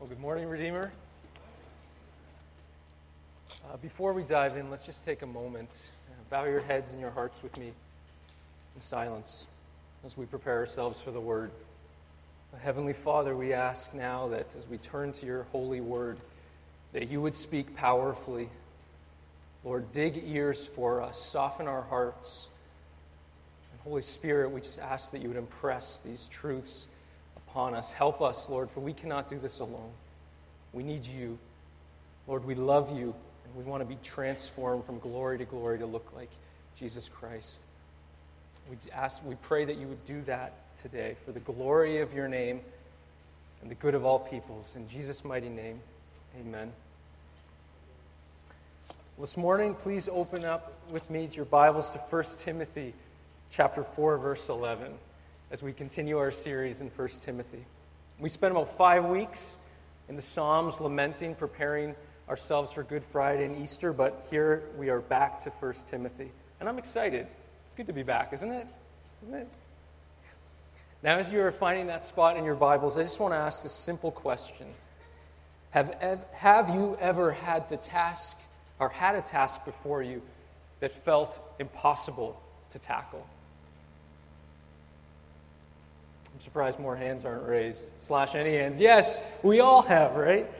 Well, good morning, Redeemer. Uh, before we dive in, let's just take a moment. Uh, bow your heads and your hearts with me in silence as we prepare ourselves for the word. Uh, Heavenly Father, we ask now that as we turn to your holy word, that you would speak powerfully. Lord, dig ears for us, soften our hearts. And Holy Spirit, we just ask that you would impress these truths upon us. Help us, Lord, for we cannot do this alone. We need you. Lord, we love you, and we want to be transformed from glory to glory to look like Jesus Christ. We ask, we pray that you would do that today for the glory of your name and the good of all peoples. In Jesus' mighty name, amen. This morning, please open up with me to your Bibles to 1 Timothy chapter 4, verse 11, as we continue our series in 1 Timothy. We spent about five weeks in the Psalms lamenting, preparing ourselves for Good Friday and Easter, but here we are back to 1 Timothy. And I'm excited. It's good to be back, isn't it? Isn't it? Now, as you are finding that spot in your Bibles, I just want to ask this simple question Have, have you ever had the task or had a task before you that felt impossible to tackle? I'm surprised more hands aren't raised. Slash any hands. Yes, we all have, right?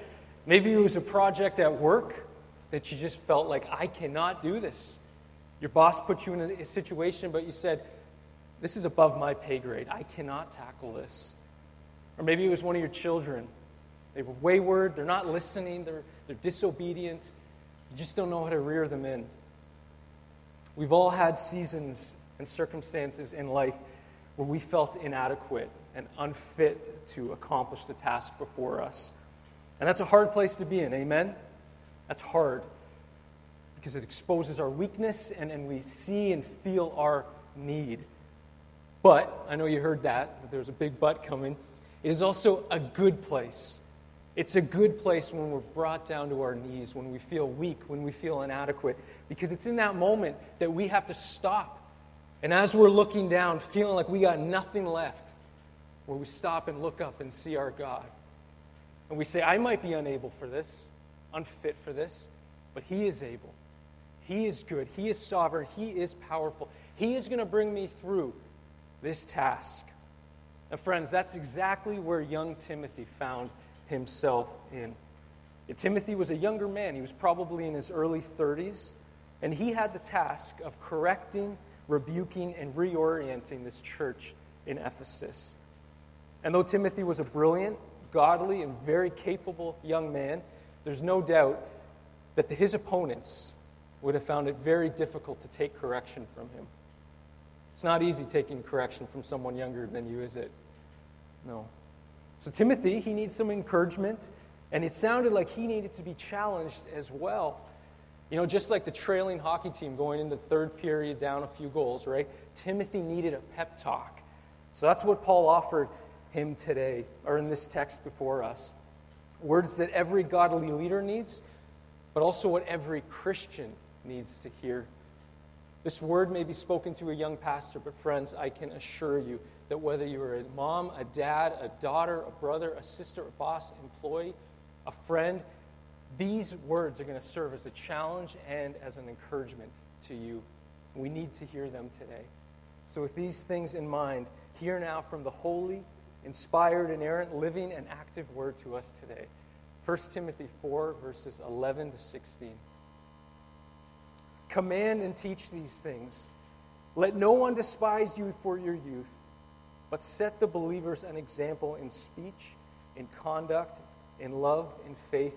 Maybe it was a project at work that you just felt like, I cannot do this. Your boss put you in a situation, but you said, This is above my pay grade. I cannot tackle this. Or maybe it was one of your children. They were wayward, they're not listening, they're, they're disobedient. You just don't know how to rear them in. We've all had seasons and circumstances in life we felt inadequate and unfit to accomplish the task before us. And that's a hard place to be in, amen? That's hard because it exposes our weakness and, and we see and feel our need. But, I know you heard that, that there's a big but coming. It is also a good place. It's a good place when we're brought down to our knees, when we feel weak, when we feel inadequate, because it's in that moment that we have to stop. And as we're looking down, feeling like we got nothing left, where we stop and look up and see our God. And we say, I might be unable for this, unfit for this, but He is able. He is good. He is sovereign. He is powerful. He is going to bring me through this task. And, friends, that's exactly where young Timothy found himself in. Timothy was a younger man. He was probably in his early 30s, and he had the task of correcting, rebuking, and reorienting this church in Ephesus. And though Timothy was a brilliant, godly, and very capable young man, there's no doubt that his opponents would have found it very difficult to take correction from him. It's not easy taking correction from someone younger than you, is it? No. So, Timothy, he needs some encouragement, and it sounded like he needed to be challenged as well. You know, just like the trailing hockey team going into the third period down a few goals, right? Timothy needed a pep talk. So that's what Paul offered him today, or in this text before us. Words that every godly leader needs, but also what every Christian needs to hear. This word may be spoken to a young pastor, but friends, I can assure you that whether you're a mom, a dad, a daughter, a brother, a sister, a boss, employee, a friend, these words are going to serve as a challenge and as an encouragement to you. We need to hear them today. So, with these things in mind, hear now from the holy, inspired, inerrant, living, and active word to us today. 1 Timothy 4, verses 11 to 16. Command and teach these things. Let no one despise you for your youth, but set the believers an example in speech, in conduct, in love, in faith,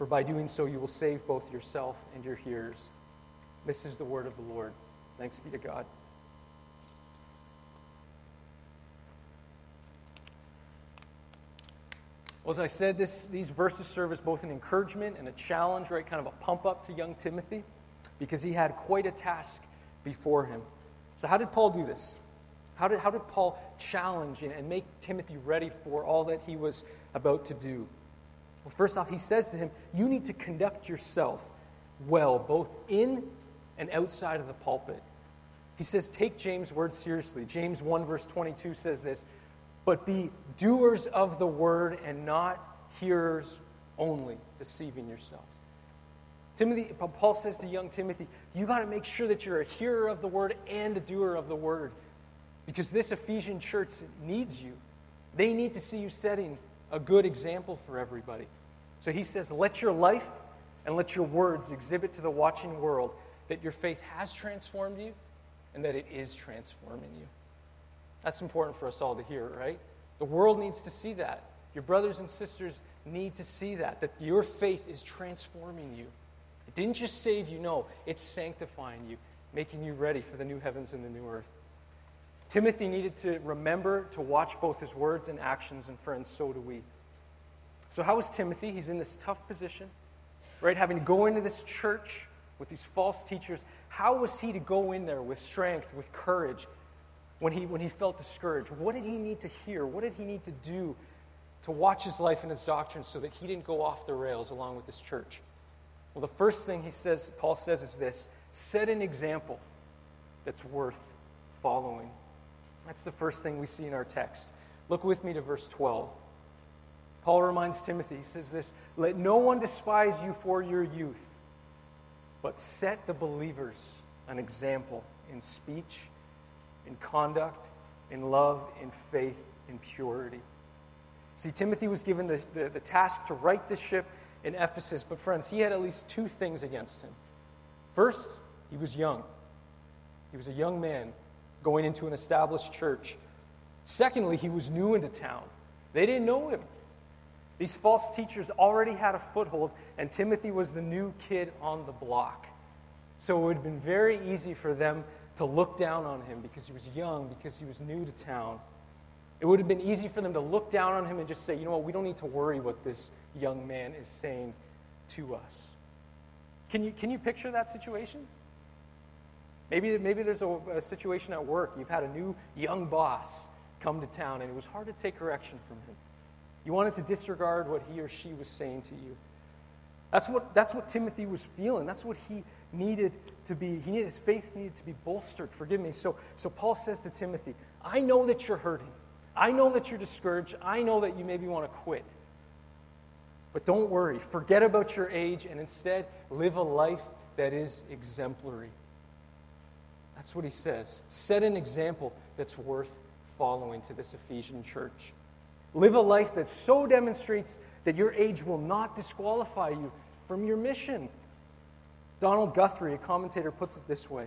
for by doing so you will save both yourself and your hearers. This is the word of the Lord. Thanks be to God. Well, as I said, this, these verses serve as both an encouragement and a challenge, right? Kind of a pump up to young Timothy, because he had quite a task before him. So, how did Paul do this? How did, how did Paul challenge and, and make Timothy ready for all that he was about to do? Well, first off, he says to him, You need to conduct yourself well, both in and outside of the pulpit. He says, Take James' word seriously. James 1, verse 22 says this But be doers of the word and not hearers only, deceiving yourselves. Timothy, Paul says to young Timothy, you got to make sure that you're a hearer of the word and a doer of the word. Because this Ephesian church needs you. They need to see you setting a good example for everybody. So he says, let your life and let your words exhibit to the watching world that your faith has transformed you and that it is transforming you. That's important for us all to hear, right? The world needs to see that. Your brothers and sisters need to see that, that your faith is transforming you. It didn't just save you, no, it's sanctifying you, making you ready for the new heavens and the new earth. Timothy needed to remember to watch both his words and actions, and friends, so do we. So, how is Timothy? He's in this tough position, right? Having to go into this church with these false teachers. How was he to go in there with strength, with courage, when he, when he felt discouraged? What did he need to hear? What did he need to do to watch his life and his doctrine so that he didn't go off the rails along with this church? Well, the first thing he says, Paul says, is this set an example that's worth following. That's the first thing we see in our text. Look with me to verse 12. Paul reminds Timothy, he says this Let no one despise you for your youth, but set the believers an example in speech, in conduct, in love, in faith, in purity. See, Timothy was given the, the, the task to right the ship in Ephesus. But, friends, he had at least two things against him. First, he was young, he was a young man going into an established church. Secondly, he was new into town, they didn't know him. These false teachers already had a foothold, and Timothy was the new kid on the block. So it would have been very easy for them to look down on him because he was young, because he was new to town. It would have been easy for them to look down on him and just say, you know what, we don't need to worry what this young man is saying to us. Can you, can you picture that situation? Maybe, maybe there's a, a situation at work. You've had a new young boss come to town, and it was hard to take correction from him. You wanted to disregard what he or she was saying to you. That's what, that's what Timothy was feeling. That's what he needed to be. He needed, his faith needed to be bolstered. Forgive me. So, so Paul says to Timothy, I know that you're hurting. I know that you're discouraged. I know that you maybe want to quit. But don't worry. Forget about your age and instead live a life that is exemplary. That's what he says. Set an example that's worth following to this Ephesian church. Live a life that so demonstrates that your age will not disqualify you from your mission. Donald Guthrie, a commentator, puts it this way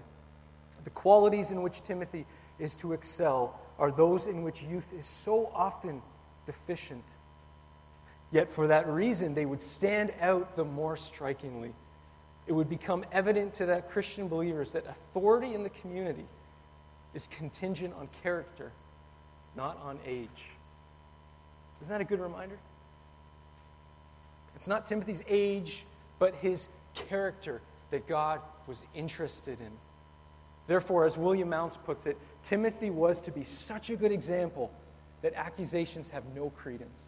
The qualities in which Timothy is to excel are those in which youth is so often deficient. Yet for that reason, they would stand out the more strikingly. It would become evident to that Christian believers that authority in the community is contingent on character, not on age. Isn't that a good reminder? It's not Timothy's age, but his character that God was interested in. Therefore, as William Mounce puts it, Timothy was to be such a good example that accusations have no credence.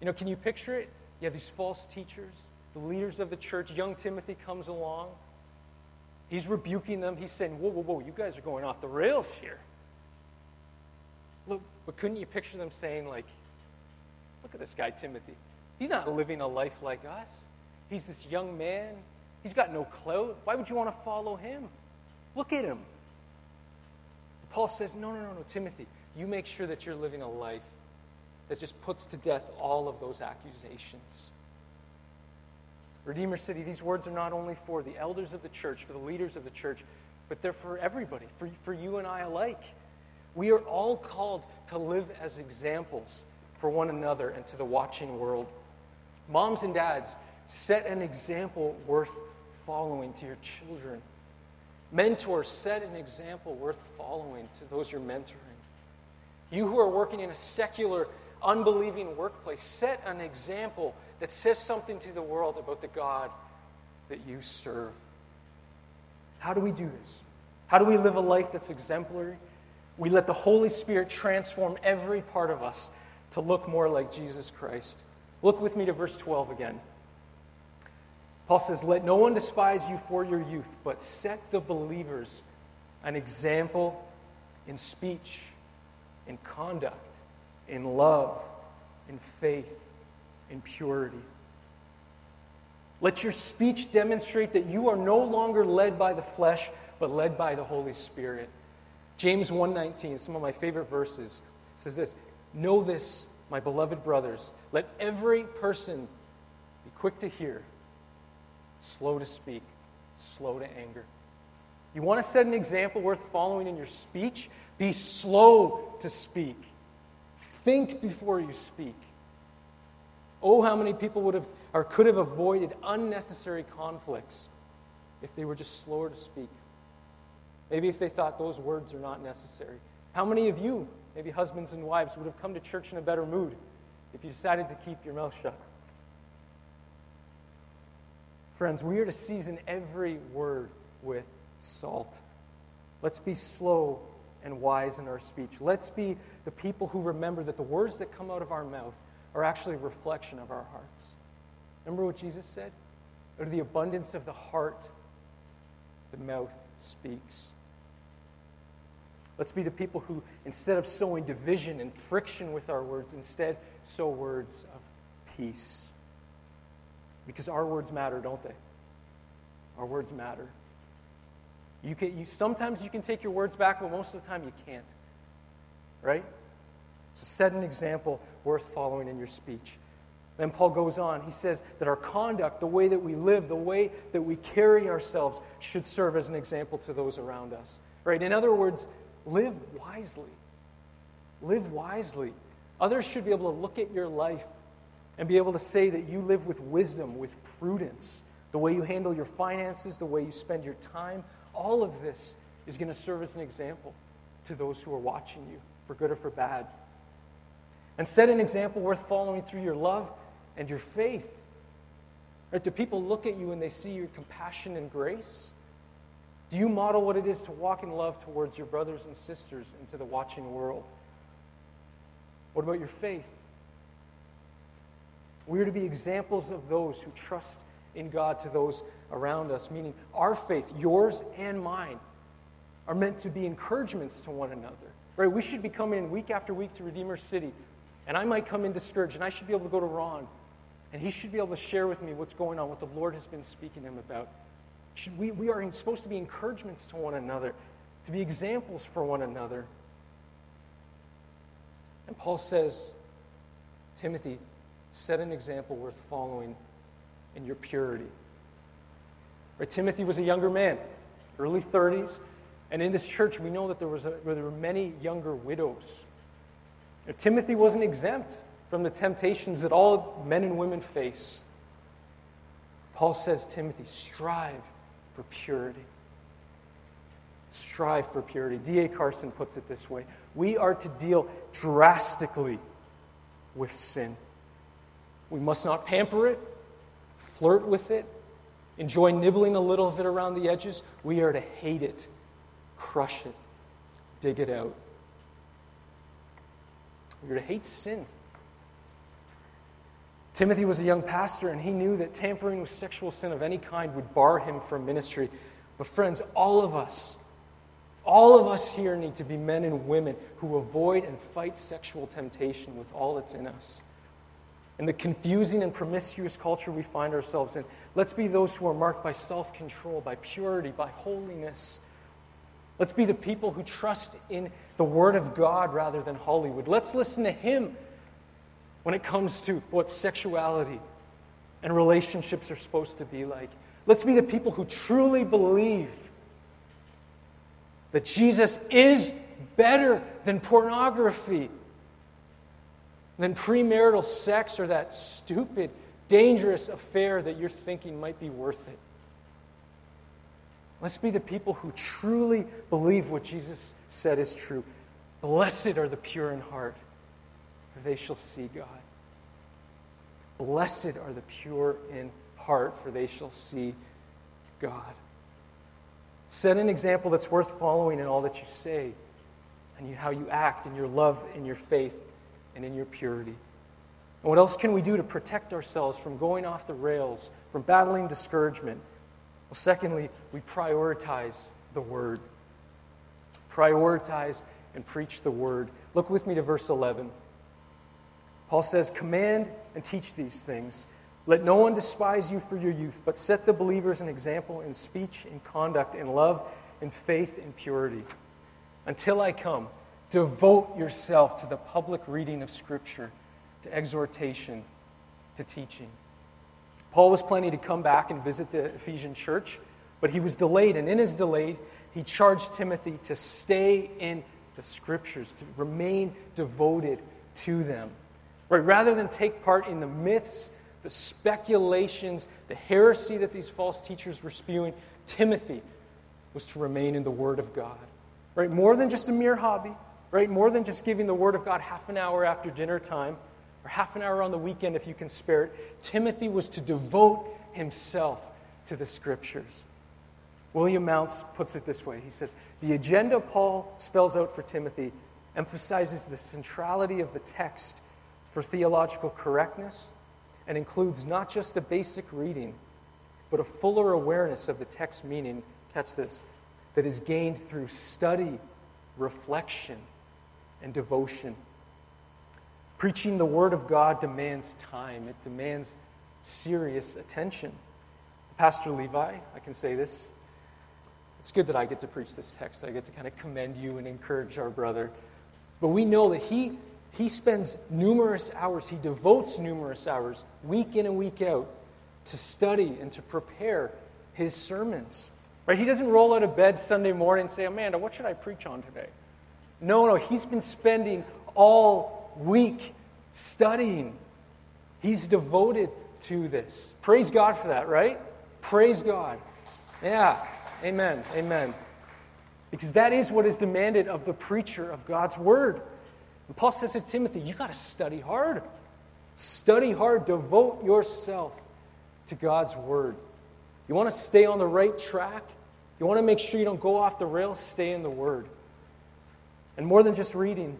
You know, can you picture it? You have these false teachers, the leaders of the church. Young Timothy comes along. He's rebuking them. He's saying, Whoa, whoa, whoa, you guys are going off the rails here. Look, but couldn't you picture them saying, like, look at this guy, Timothy. He's not living a life like us. He's this young man. He's got no clout. Why would you want to follow him? Look at him. Paul says, No, no, no, no, Timothy, you make sure that you're living a life that just puts to death all of those accusations. Redeemer City, these words are not only for the elders of the church, for the leaders of the church, but they're for everybody, for, for you and I alike. We are all called to live as examples for one another and to the watching world. Moms and dads, set an example worth following to your children. Mentors, set an example worth following to those you're mentoring. You who are working in a secular, unbelieving workplace. Set an example that says something to the world about the God that you serve. How do we do this? How do we live a life that's exemplary? We let the Holy Spirit transform every part of us to look more like Jesus Christ. Look with me to verse 12 again. Paul says, Let no one despise you for your youth, but set the believers an example in speech, in conduct, in love, in faith, in purity. Let your speech demonstrate that you are no longer led by the flesh, but led by the Holy Spirit. James 1:19, some of my favorite verses, says this, "Know this, my beloved brothers, let every person be quick to hear, slow to speak, slow to anger." You want to set an example worth following in your speech? Be slow to speak. Think before you speak. Oh, how many people would have or could have avoided unnecessary conflicts if they were just slower to speak. Maybe if they thought those words are not necessary. How many of you, maybe husbands and wives, would have come to church in a better mood if you decided to keep your mouth shut? Friends, we are to season every word with salt. Let's be slow and wise in our speech. Let's be the people who remember that the words that come out of our mouth are actually a reflection of our hearts. Remember what Jesus said? Out of the abundance of the heart, the mouth speaks. Let's be the people who, instead of sowing division and friction with our words, instead sow words of peace. Because our words matter, don't they? Our words matter. You can, you, sometimes you can take your words back, but most of the time you can't. Right? So set an example worth following in your speech. Then Paul goes on. He says that our conduct, the way that we live, the way that we carry ourselves, should serve as an example to those around us. Right? In other words, live wisely. Live wisely. Others should be able to look at your life and be able to say that you live with wisdom, with prudence. The way you handle your finances, the way you spend your time, all of this is going to serve as an example to those who are watching you, for good or for bad. And set an example worth following through your love and your faith? Right? Do people look at you and they see your compassion and grace? Do you model what it is to walk in love towards your brothers and sisters and to the watching world? What about your faith? We are to be examples of those who trust in God to those around us, meaning our faith, yours and mine, are meant to be encouragements to one another. Right? We should be coming in week after week to Redeemer City, and I might come in discouraged, and I should be able to go to Ron and he should be able to share with me what's going on, what the Lord has been speaking to him about. Should we, we are supposed to be encouragements to one another, to be examples for one another. And Paul says, Timothy, set an example worth following in your purity. Right, Timothy was a younger man, early 30s, and in this church we know that there, was a, there were many younger widows. Timothy wasn't exempt from the temptations that all men and women face. Paul says, Timothy, strive for purity. Strive for purity. D.A. Carson puts it this way We are to deal drastically with sin. We must not pamper it, flirt with it, enjoy nibbling a little of it around the edges. We are to hate it, crush it, dig it out. We are to hate sin. Timothy was a young pastor, and he knew that tampering with sexual sin of any kind would bar him from ministry. But, friends, all of us, all of us here need to be men and women who avoid and fight sexual temptation with all that's in us. In the confusing and promiscuous culture we find ourselves in, let's be those who are marked by self control, by purity, by holiness. Let's be the people who trust in the Word of God rather than Hollywood. Let's listen to Him when it comes to what sexuality and relationships are supposed to be like. Let's be the people who truly believe that Jesus is better than pornography, than premarital sex, or that stupid, dangerous affair that you're thinking might be worth it. Let's be the people who truly believe what Jesus said is true. Blessed are the pure in heart, for they shall see God. Blessed are the pure in heart, for they shall see God. Set an example that's worth following in all that you say, and how you act, in your love, in your faith, and in your purity. And what else can we do to protect ourselves from going off the rails, from battling discouragement? Well, secondly, we prioritize the Word. Prioritize and preach the Word. Look with me to verse 11. Paul says, Command and teach these things. Let no one despise you for your youth, but set the believers an example in speech, in conduct, in love, in faith, in purity. Until I come, devote yourself to the public reading of Scripture, to exhortation, to teaching. Paul was planning to come back and visit the Ephesian church, but he was delayed, and in his delay, he charged Timothy to stay in the Scriptures, to remain devoted to them. Right? Rather than take part in the myths the speculations, the heresy that these false teachers were spewing, Timothy was to remain in the Word of God. Right? More than just a mere hobby, right? More than just giving the Word of God half an hour after dinner time or half an hour on the weekend if you can spare it. Timothy was to devote himself to the Scriptures. William Mounce puts it this way He says, The agenda Paul spells out for Timothy emphasizes the centrality of the text for theological correctness and includes not just a basic reading, but a fuller awareness of the text meaning, catch this, that is gained through study, reflection, and devotion. Preaching the Word of God demands time, it demands serious attention. Pastor Levi, I can say this. It's good that I get to preach this text. I get to kind of commend you and encourage our brother. But we know that he he spends numerous hours, he devotes numerous hours, week in and week out, to study and to prepare his sermons. Right? He doesn't roll out of bed Sunday morning and say, Amanda, what should I preach on today? No, no, he's been spending all week studying. He's devoted to this. Praise God for that, right? Praise God. Yeah, amen, amen. Because that is what is demanded of the preacher of God's word. And Paul says to Timothy, you got to study hard. Study hard. Devote yourself to God's word. You want to stay on the right track? You want to make sure you don't go off the rails? Stay in the word. And more than just reading,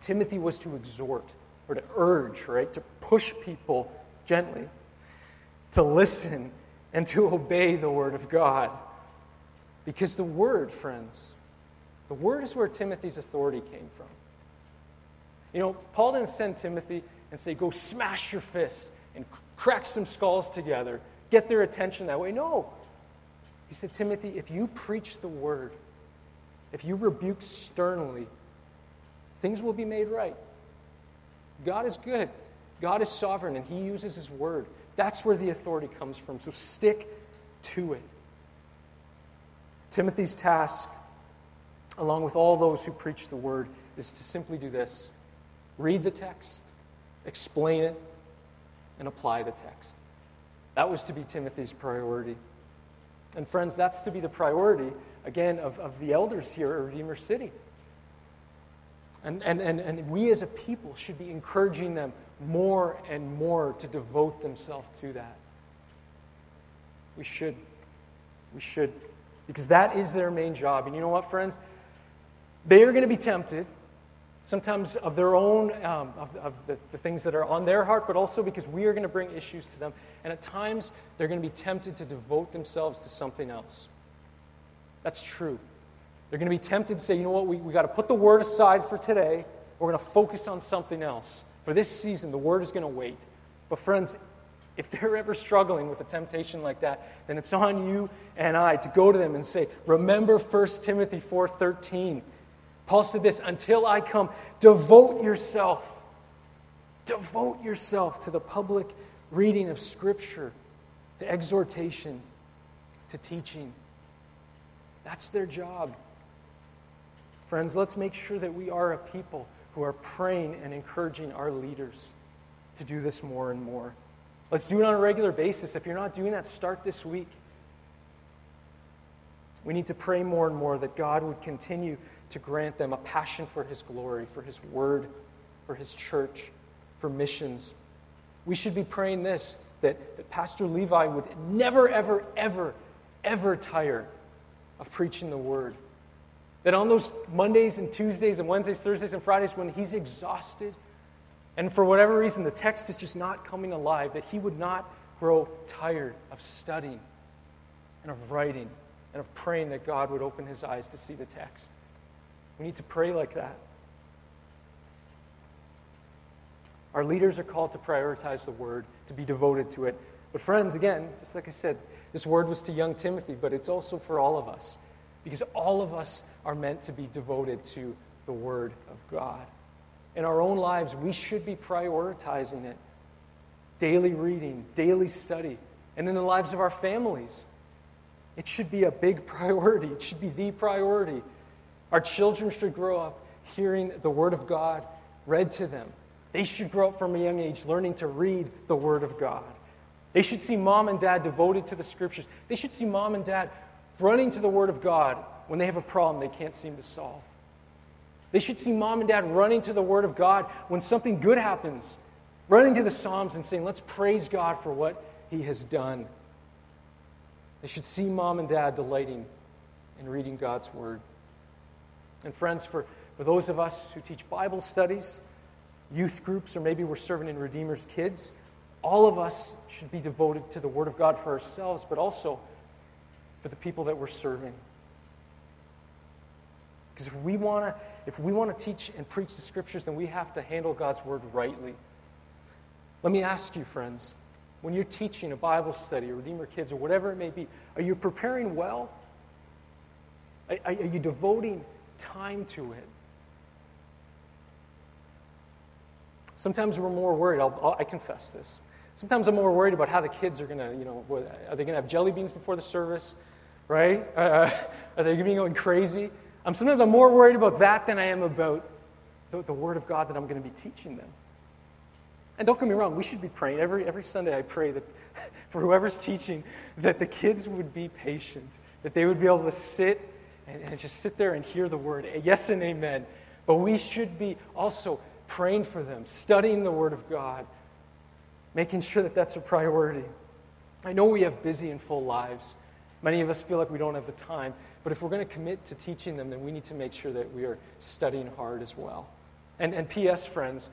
Timothy was to exhort or to urge, right? To push people gently to listen and to obey the word of God. Because the word, friends, the word is where Timothy's authority came from. You know, Paul didn't send Timothy and say, go smash your fist and crack some skulls together, get their attention that way. No. He said, Timothy, if you preach the word, if you rebuke sternly, things will be made right. God is good. God is sovereign, and He uses His word. That's where the authority comes from. So stick to it. Timothy's task, along with all those who preach the word, is to simply do this read the text, explain it, and apply the text. That was to be Timothy's priority. And, friends, that's to be the priority, again, of, of the elders here at Redeemer City. And, and, and, and we as a people should be encouraging them more and more to devote themselves to that. We should. We should. Because that is their main job. And you know what, friends? They are going to be tempted sometimes of their own, um, of, of the, the, things that are on their heart, but also because we are going to bring issues to them. And at times, they're going to be tempted to devote themselves to something else. That's true. They're going to be tempted to say, you know what, we, we got to put the word aside for today. We're going to focus on something else. For this season, the word is going to wait. But, friends, if they're ever struggling with a temptation like that, then it's on you and I to go to them and say, remember 1 Timothy 4.13. Paul said this until I come, devote yourself. Devote yourself to the public reading of Scripture, to exhortation, to teaching. That's their job. Friends, let's make sure that we are a people who are praying and encouraging our leaders to do this more and more. Let's do it on a regular basis. If you're not doing that, start this week. We need to pray more and more that God would continue to grant them a passion for His glory, for His word, for his church, for missions. We should be praying this that, that Pastor Levi would never, ever, ever, ever tire of preaching the word. That on those Mondays and Tuesdays and Wednesdays, Thursdays and Fridays, when he's exhausted, and for whatever reason the text is just not coming alive, that he would not grow tired of studying and of writing and of praying that God would open his eyes to see the text. We need to pray like that. Our leaders are called to prioritize the word, to be devoted to it. But, friends, again, just like I said, this word was to young Timothy, but it's also for all of us. Because all of us are meant to be devoted to the word of God. In our own lives, we should be prioritizing it daily reading, daily study. And in the lives of our families, it should be a big priority. It should be the priority. Our children should grow up hearing the Word of God read to them. They should grow up from a young age learning to read the Word of God. They should see mom and dad devoted to the Scriptures. They should see mom and dad running to the Word of God when they have a problem they can't seem to solve. They should see mom and dad running to the Word of God when something good happens, running to the Psalms and saying, Let's praise God for what He has done. They should see mom and dad delighting in reading God's Word. And, friends, for, for those of us who teach Bible studies, youth groups, or maybe we're serving in Redeemer's Kids, all of us should be devoted to the Word of God for ourselves, but also for the people that we're serving. Because if we want to if we want to teach and preach the scriptures, then we have to handle God's word rightly. Let me ask you, friends, when you're teaching a Bible study or Redeemer Kids or whatever it may be, are you preparing well? Are, are you devoting time to it? Sometimes we're more worried. I'll, I'll, i confess this. Sometimes I'm more worried about how the kids are going to, you know, are they going to have jelly beans before the service, right? Uh, are they going to be going crazy? I'm sometimes I'm more worried about that than I am about the, the Word of God that I'm going to be teaching them. And don't get me wrong, we should be praying. Every, every Sunday I pray that for whoever's teaching, that the kids would be patient, that they would be able to sit and, and just sit there and hear the Word. Yes and amen. But we should be also praying for them, studying the Word of God, making sure that that's a priority. I know we have busy and full lives. Many of us feel like we don't have the time. But if we're going to commit to teaching them, then we need to make sure that we are studying hard as well. And, and P.S., friends,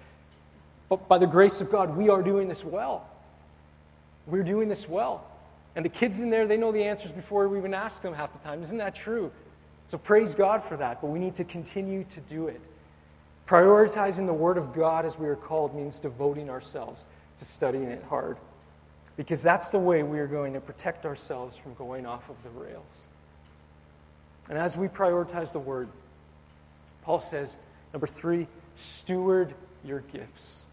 but by the grace of God, we are doing this well. We're doing this well. And the kids in there, they know the answers before we even ask them half the time. Isn't that true? So praise God for that, but we need to continue to do it. Prioritizing the Word of God as we are called means devoting ourselves to studying it hard. Because that's the way we are going to protect ourselves from going off of the rails. And as we prioritize the word, Paul says, number three, steward your gifts.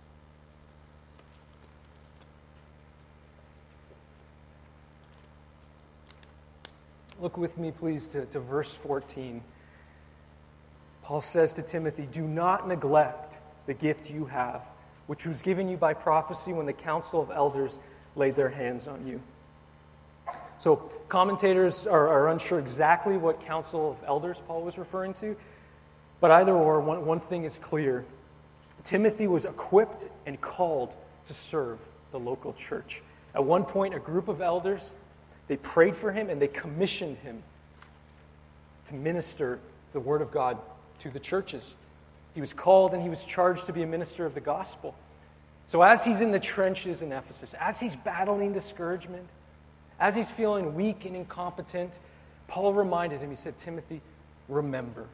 Look with me, please, to, to verse 14. Paul says to Timothy, Do not neglect the gift you have, which was given you by prophecy when the council of elders laid their hands on you. So commentators are, are, unsure exactly what council of elders Paul was referring to, but either or, one, one thing is clear. Timothy was equipped and called to serve the local church. At one point, a group of elders, they prayed for him and they commissioned him to minister the word of God to the churches. He was called and he was charged to be a minister of the gospel. So, as he's in the trenches in Ephesus, as he's battling discouragement, as he's feeling weak and incompetent, Paul reminded him, he said, Timothy, remember.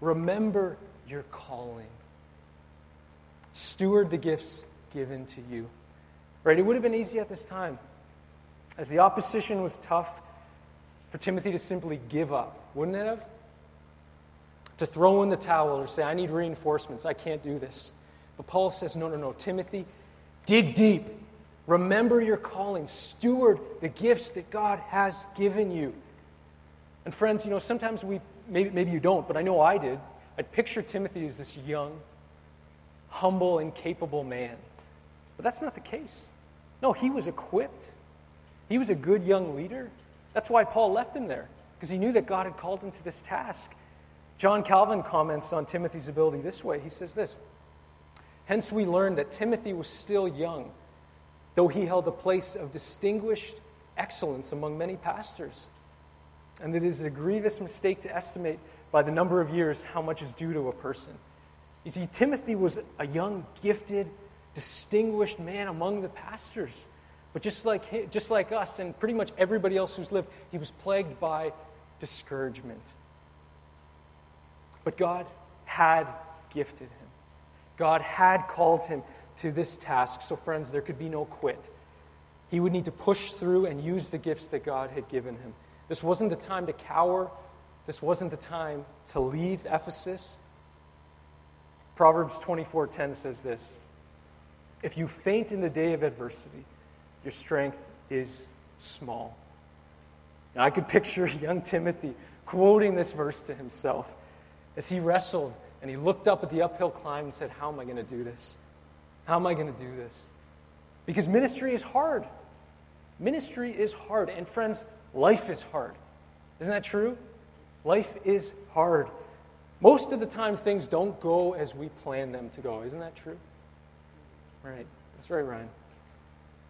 Remember your calling. Steward the gifts given to you. Right? It would have been easy at this time. As the opposition was tough, for Timothy to simply give up, wouldn't it have? To throw in the towel or say, I need reinforcements, I can't do this. But Paul says, no, no, no. Timothy, dig deep. Remember your calling. Steward the gifts that God has given you. And friends, you know, sometimes we, maybe, maybe you don't, but I know I did. I'd picture Timothy as this young, humble, and capable man. But that's not the case. No, he was equipped. He was a good young leader. That's why Paul left him there, because he knew that God had called him to this task. John Calvin comments on Timothy's ability this way. He says this Hence, we learn that Timothy was still young, though he held a place of distinguished excellence among many pastors. And it is a grievous mistake to estimate by the number of years how much is due to a person. You see, Timothy was a young, gifted, distinguished man among the pastors. But just like, just like us and pretty much everybody else who's lived, he was plagued by discouragement. But God had gifted him. God had called him to this task. So, friends, there could be no quit. He would need to push through and use the gifts that God had given him. This wasn't the time to cower. This wasn't the time to leave Ephesus. Proverbs 24:10 says this: If you faint in the day of adversity, your strength is small. Now, I could picture young Timothy quoting this verse to himself as he wrestled and he looked up at the uphill climb and said, How am I going to do this? How am I going to do this? Because ministry is hard. Ministry is hard. And friends, life is hard. Isn't that true? Life is hard. Most of the time, things don't go as we plan them to go. Isn't that true? Right. That's right, Ryan.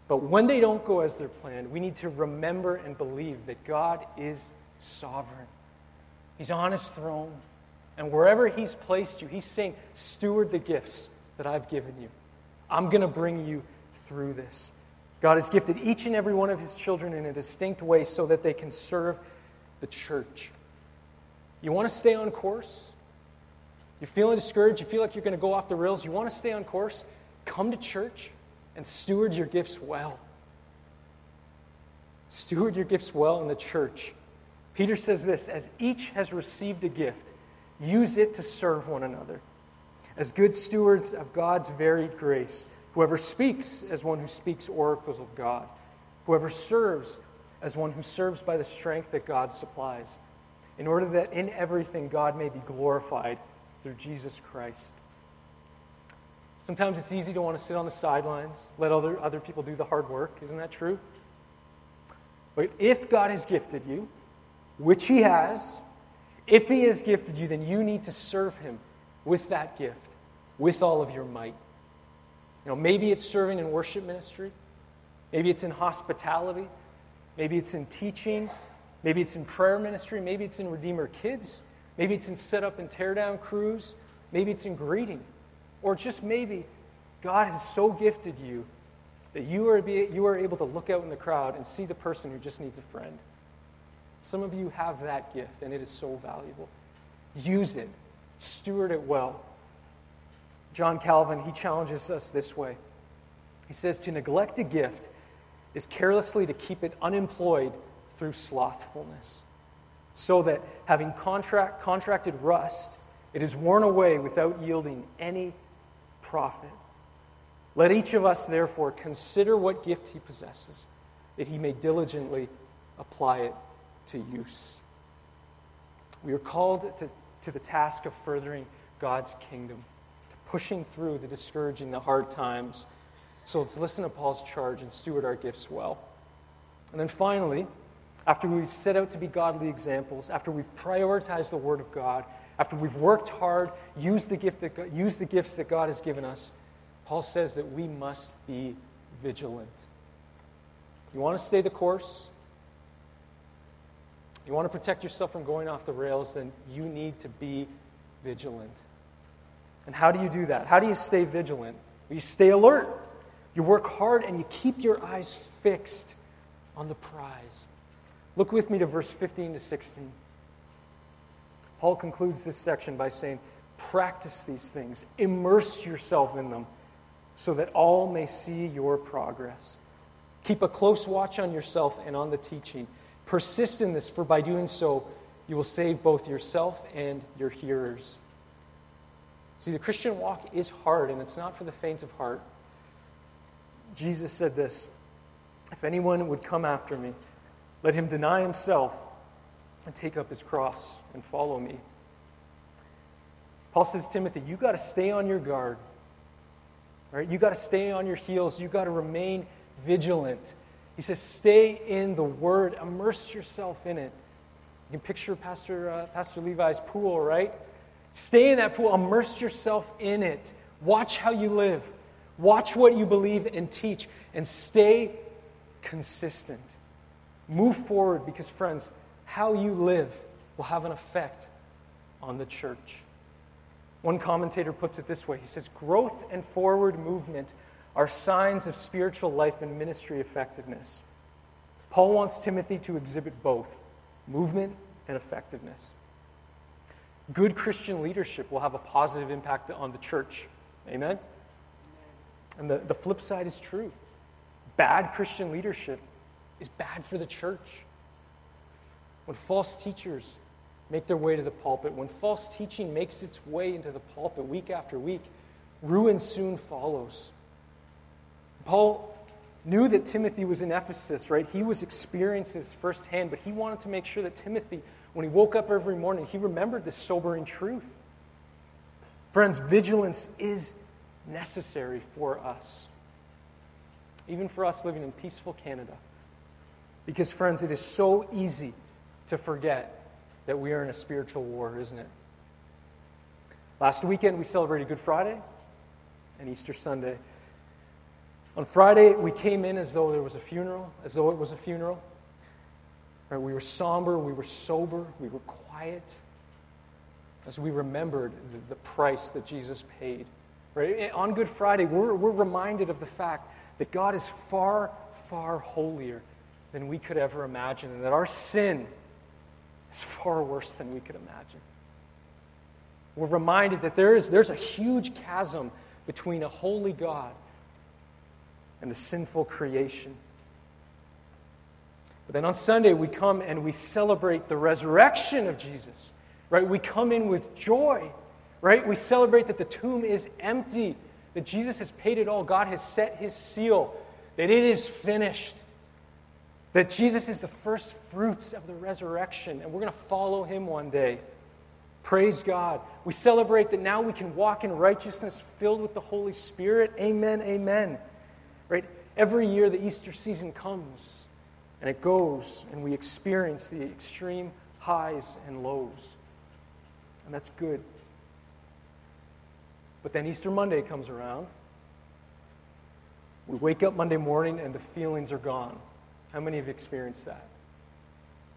But when they don't go as they're planned, we need to remember and believe that God is sovereign. He's on his throne. And wherever He's placed you, He's saying, Steward the gifts that I've given you. I'm going to bring you through this. God has gifted each and every one of His children in a distinct way so that they can serve the church. You want to stay on course? You're feeling discouraged? You feel like you're going to go off the rails? You want to stay on course? Come to church and steward your gifts well. Steward your gifts well in the church. Peter says this as each has received a gift, Use it to serve one another. As good stewards of God's varied grace, whoever speaks as one who speaks oracles of God, whoever serves as one who serves by the strength that God supplies, in order that in everything God may be glorified through Jesus Christ. Sometimes it's easy to want to sit on the sidelines, let other, other people do the hard work. Isn't that true? But if God has gifted you, which He has, if He has gifted you, then you need to serve Him with that gift, with all of your might. You know, maybe it's serving in worship ministry, maybe it's in hospitality, maybe it's in teaching, maybe it's in prayer ministry, maybe it's in Redeemer Kids, maybe it's in set up and tear down crews, maybe it's in greeting, or just maybe God has so gifted you that you are, you are able to look out in the crowd and see the person who just needs a friend. Some of you have that gift, and it is so valuable. Use it, steward it well. John Calvin, he challenges us this way. He says, To neglect a gift is carelessly to keep it unemployed through slothfulness, so that having contract, contracted rust, it is worn away without yielding any profit. Let each of us, therefore, consider what gift he possesses, that he may diligently apply it to use. We are called to, to the task of furthering God's kingdom, to pushing through the discouraging, the hard times. So let's listen to Paul's charge and steward our gifts well. And then finally, after we've set out to be godly examples, after we've prioritized the Word of God, after we've worked hard, used the, gift that used the gifts that God has given us, Paul says that we must be vigilant. You want to stay the course? You want to protect yourself from going off the rails, then you need to be vigilant. And how do you do that? How do you stay vigilant? You stay alert. You work hard and you keep your eyes fixed on the prize. Look with me to verse 15 to 16. Paul concludes this section by saying, Practice these things, immerse yourself in them, so that all may see your progress. Keep a close watch on yourself and on the teaching. Persist in this, for by doing so, you will save both yourself and your hearers. See, the Christian walk is hard, and it's not for the faint of heart. Jesus said this If anyone would come after me, let him deny himself and take up his cross and follow me. Paul says, Timothy, you got to stay on your guard. Right? You got to stay on your heels. You got to remain vigilant. He says, stay in the Word, immerse yourself in it. You can picture Pastor, uh, Pastor Levi's pool, right? Stay in that pool, immerse yourself in it. Watch how you live. Watch what you believe and teach, and stay consistent. Move forward because, friends, how you live will have an effect on the church. One commentator puts it this way he says, Growth and forward movement are signs of spiritual life and ministry effectiveness. Paul wants Timothy to exhibit both movement and effectiveness. Good Christian leadership will have a positive impact on the church. Amen? And the, the flip side is true. Bad Christian leadership is bad for the church. When false teachers make their way to the pulpit, when false teaching makes its way into the pulpit week after week, ruin soon follows. Paul knew that Timothy was in Ephesus, right? He was experiencing this firsthand, but he wanted to make sure that Timothy, when he woke up every morning, he remembered this sobering truth. Friends, vigilance is necessary for us, even for us living in peaceful Canada. Because, friends, it is so easy to forget that we are in a spiritual war, isn't it? Last weekend, we celebrated Good Friday and Easter Sunday. On Friday, we came in as though there was a funeral, as though it was a funeral. Right? We were somber, we were sober, we were quiet, as we remembered the, the price that Jesus paid. Right? On Good Friday, we're, we're reminded of the fact that God is far, far holier than we could ever imagine, and that our sin is far worse than we could imagine. We're reminded that there is, there's a huge chasm between a holy God and the sinful creation. But then on Sunday, we come and we celebrate the resurrection of Jesus, right? We come in with joy, right? We celebrate that the tomb is empty, that Jesus has paid it all. God has set his seal, that it is finished. That Jesus is the first fruits of the resurrection, and we're going to follow him one day. Praise God. We celebrate that now we can walk in righteousness filled with the Holy Spirit. Amen, amen. Right? Every year the Easter season comes and it goes, and we experience the extreme highs and lows. And that's good. But then Easter Monday comes around. We wake up Monday morning and the feelings are gone. How many have experienced that?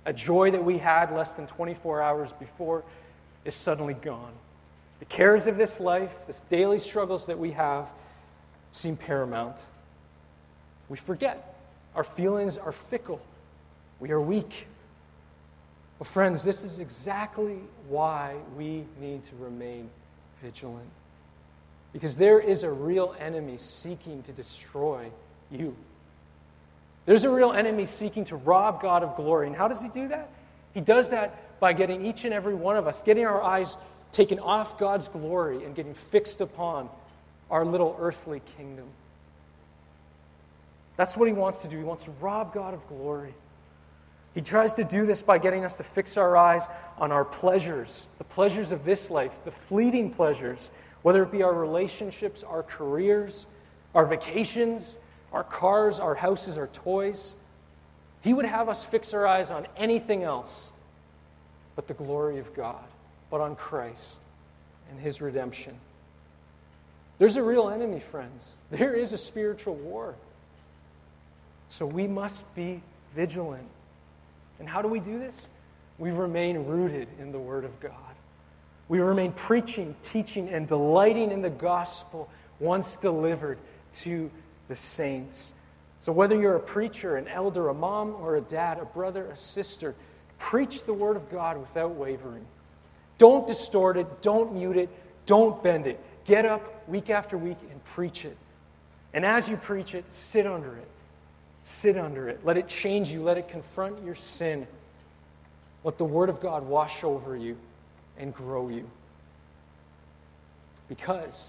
A joy that we had less than 24 hours before is suddenly gone. The cares of this life, the daily struggles that we have, seem paramount. We forget. Our feelings are fickle. We are weak. Well, friends, this is exactly why we need to remain vigilant. Because there is a real enemy seeking to destroy you. There's a real enemy seeking to rob God of glory. And how does he do that? He does that by getting each and every one of us, getting our eyes taken off God's glory and getting fixed upon our little earthly kingdom. That's what he wants to do. He wants to rob God of glory. He tries to do this by getting us to fix our eyes on our pleasures, the pleasures of this life, the fleeting pleasures, whether it be our relationships, our careers, our vacations, our cars, our houses, our toys. He would have us fix our eyes on anything else but the glory of God, but on Christ and his redemption. There's a real enemy, friends. There is a spiritual war. So we must be vigilant. And how do we do this? We remain rooted in the Word of God. We remain preaching, teaching, and delighting in the gospel once delivered to the saints. So, whether you're a preacher, an elder, a mom, or a dad, a brother, a sister, preach the Word of God without wavering. Don't distort it, don't mute it, don't bend it. Get up week after week and preach it. And as you preach it, sit under it. Sit under it. Let it change you, let it confront your sin. Let the Word of God wash over you and grow you. Because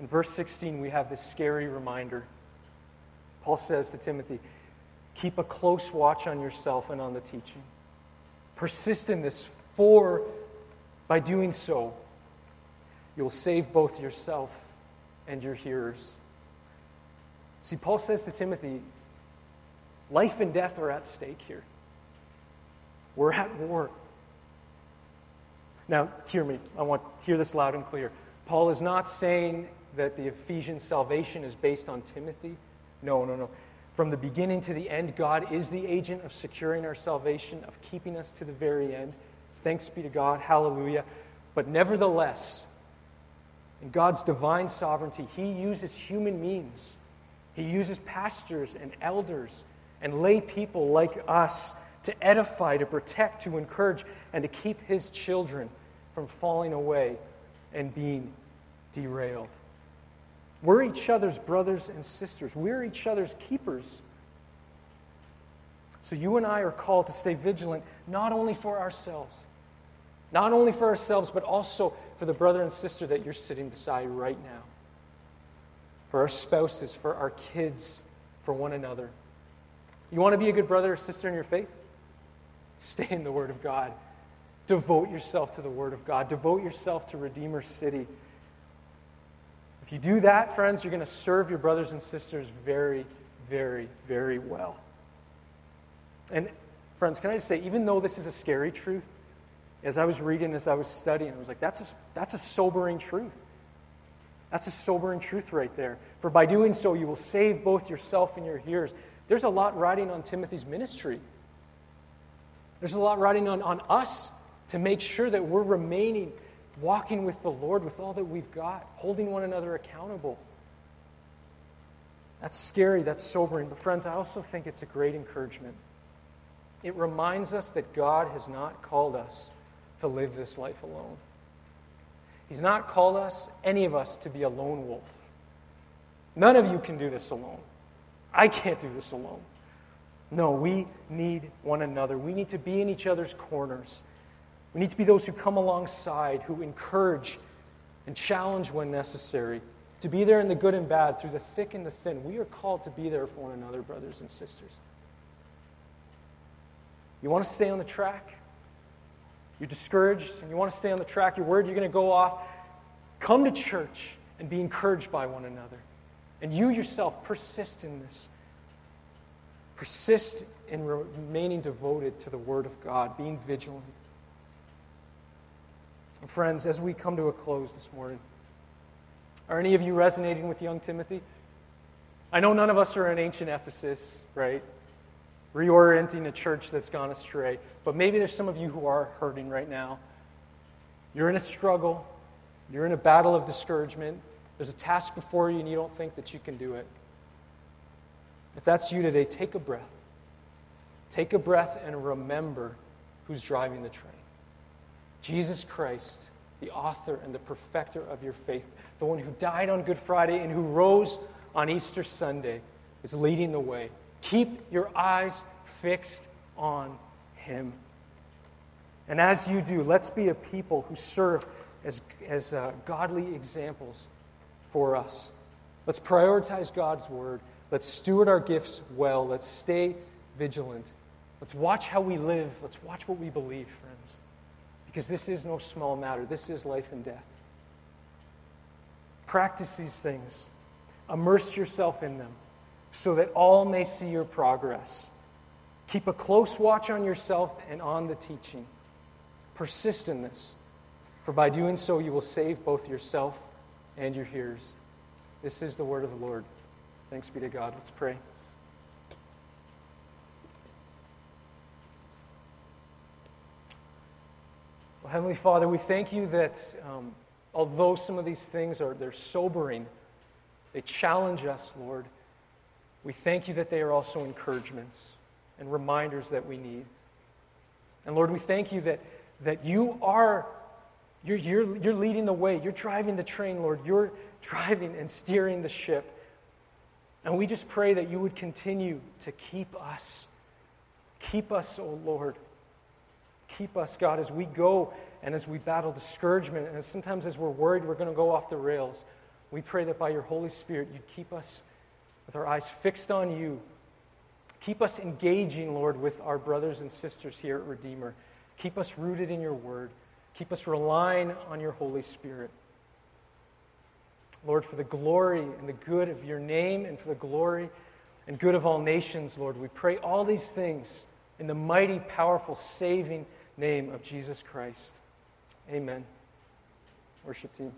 in verse 16, we have this scary reminder. Paul says to Timothy, Keep a close watch on yourself and on the teaching. Persist in this, for by doing so, you'll save both yourself and your hearers. See, Paul says to Timothy, life and death are at stake here. We're at war. Now, hear me. I want to hear this loud and clear. Paul is not saying that the Ephesian salvation is based on Timothy. No, no, no. From the beginning to the end, God is the agent of securing our salvation, of keeping us to the very end. Thanks be to God. Hallelujah. But nevertheless, in God's divine sovereignty, He uses human means. He uses pastors and elders and lay people like us to edify, to protect, to encourage, and to keep His children from falling away and being derailed. We're each other's brothers and sisters. We're each other's keepers. So you and I are called to stay vigilant, not only for ourselves, not only for ourselves, but also for the brother and sister that you're sitting beside right now, for our spouses, for our kids, for one another. You want to be a good brother or sister in your faith? Stay in the Word of God. Devote yourself to the Word of God. Devote yourself to Redeemer City. If you do that, friends, you're going to serve your brothers and sisters very, very, very well. And, friends, can I just say, even though this is a scary truth, as I was reading, as I was studying, I was like, that's a, that's a sobering truth. That's a sobering truth right there. For by doing so, you will save both yourself and your hearers. There's a lot riding on Timothy's ministry. There's a lot riding on, on us to make sure that we're remaining walking with the Lord with all that we've got, holding one another accountable. That's scary, that's sobering. But, friends, I also think it's a great encouragement. It reminds us that God has not called us to live this life alone. He's not called us, any of us, to be a lone wolf. None of you can do this alone. I can't do this alone. No, we need one another. We need to be in each other's corners. We need to be those who come alongside, who encourage and challenge when necessary, to be there in the good and bad, through the thick and the thin. We are called to be there for one another, brothers and sisters. You want to stay on the track? You're discouraged and you want to stay on the track, you're worried you're going to go off. Come to church and be encouraged by one another. And you yourself persist in this. Persist in remaining devoted to the Word of God, being vigilant. Friends, as we come to a close this morning, are any of you resonating with young Timothy? I know none of us are in ancient Ephesus, right? Reorienting a church that's gone astray. But maybe there's some of you who are hurting right now. You're in a struggle, you're in a battle of discouragement. There's a task before you, and you don't think that you can do it. If that's you today, take a breath. Take a breath and remember who's driving the train. Jesus Christ, the author and the perfecter of your faith, the one who died on Good Friday and who rose on Easter Sunday, is leading the way. Keep your eyes fixed on him. And as you do, let's be a people who serve as, as uh, godly examples for us. Let's prioritize God's word. Let's steward our gifts well. Let's stay vigilant. Let's watch how we live. Let's watch what we believe, friends. Because this is no small matter, this is life and death. Practice these things, immerse yourself in them, so that all may see your progress. Keep a close watch on yourself and on the teaching. Persist in this, for by doing so, you will save both yourself and your hearers. This is the word of the Lord. Thanks be to God. Let's pray. Well, Heavenly Father, we thank you that um, although some of these things are they're sobering, they challenge us, Lord. We thank you that they are also encouragements and reminders that we need. And Lord, we thank you that, that you are you're, you're, you're leading the way. You're driving the train, Lord. You're driving and steering the ship. And we just pray that you would continue to keep us. Keep us, O oh Lord. Keep us, God, as we go and as we battle discouragement, and sometimes as we're worried we're going to go off the rails. We pray that by your Holy Spirit, you'd keep us with our eyes fixed on you. Keep us engaging, Lord, with our brothers and sisters here at Redeemer. Keep us rooted in your word. Keep us relying on your Holy Spirit. Lord, for the glory and the good of your name and for the glory and good of all nations, Lord, we pray all these things in the mighty, powerful, saving name of Jesus Christ. Amen. Worship team.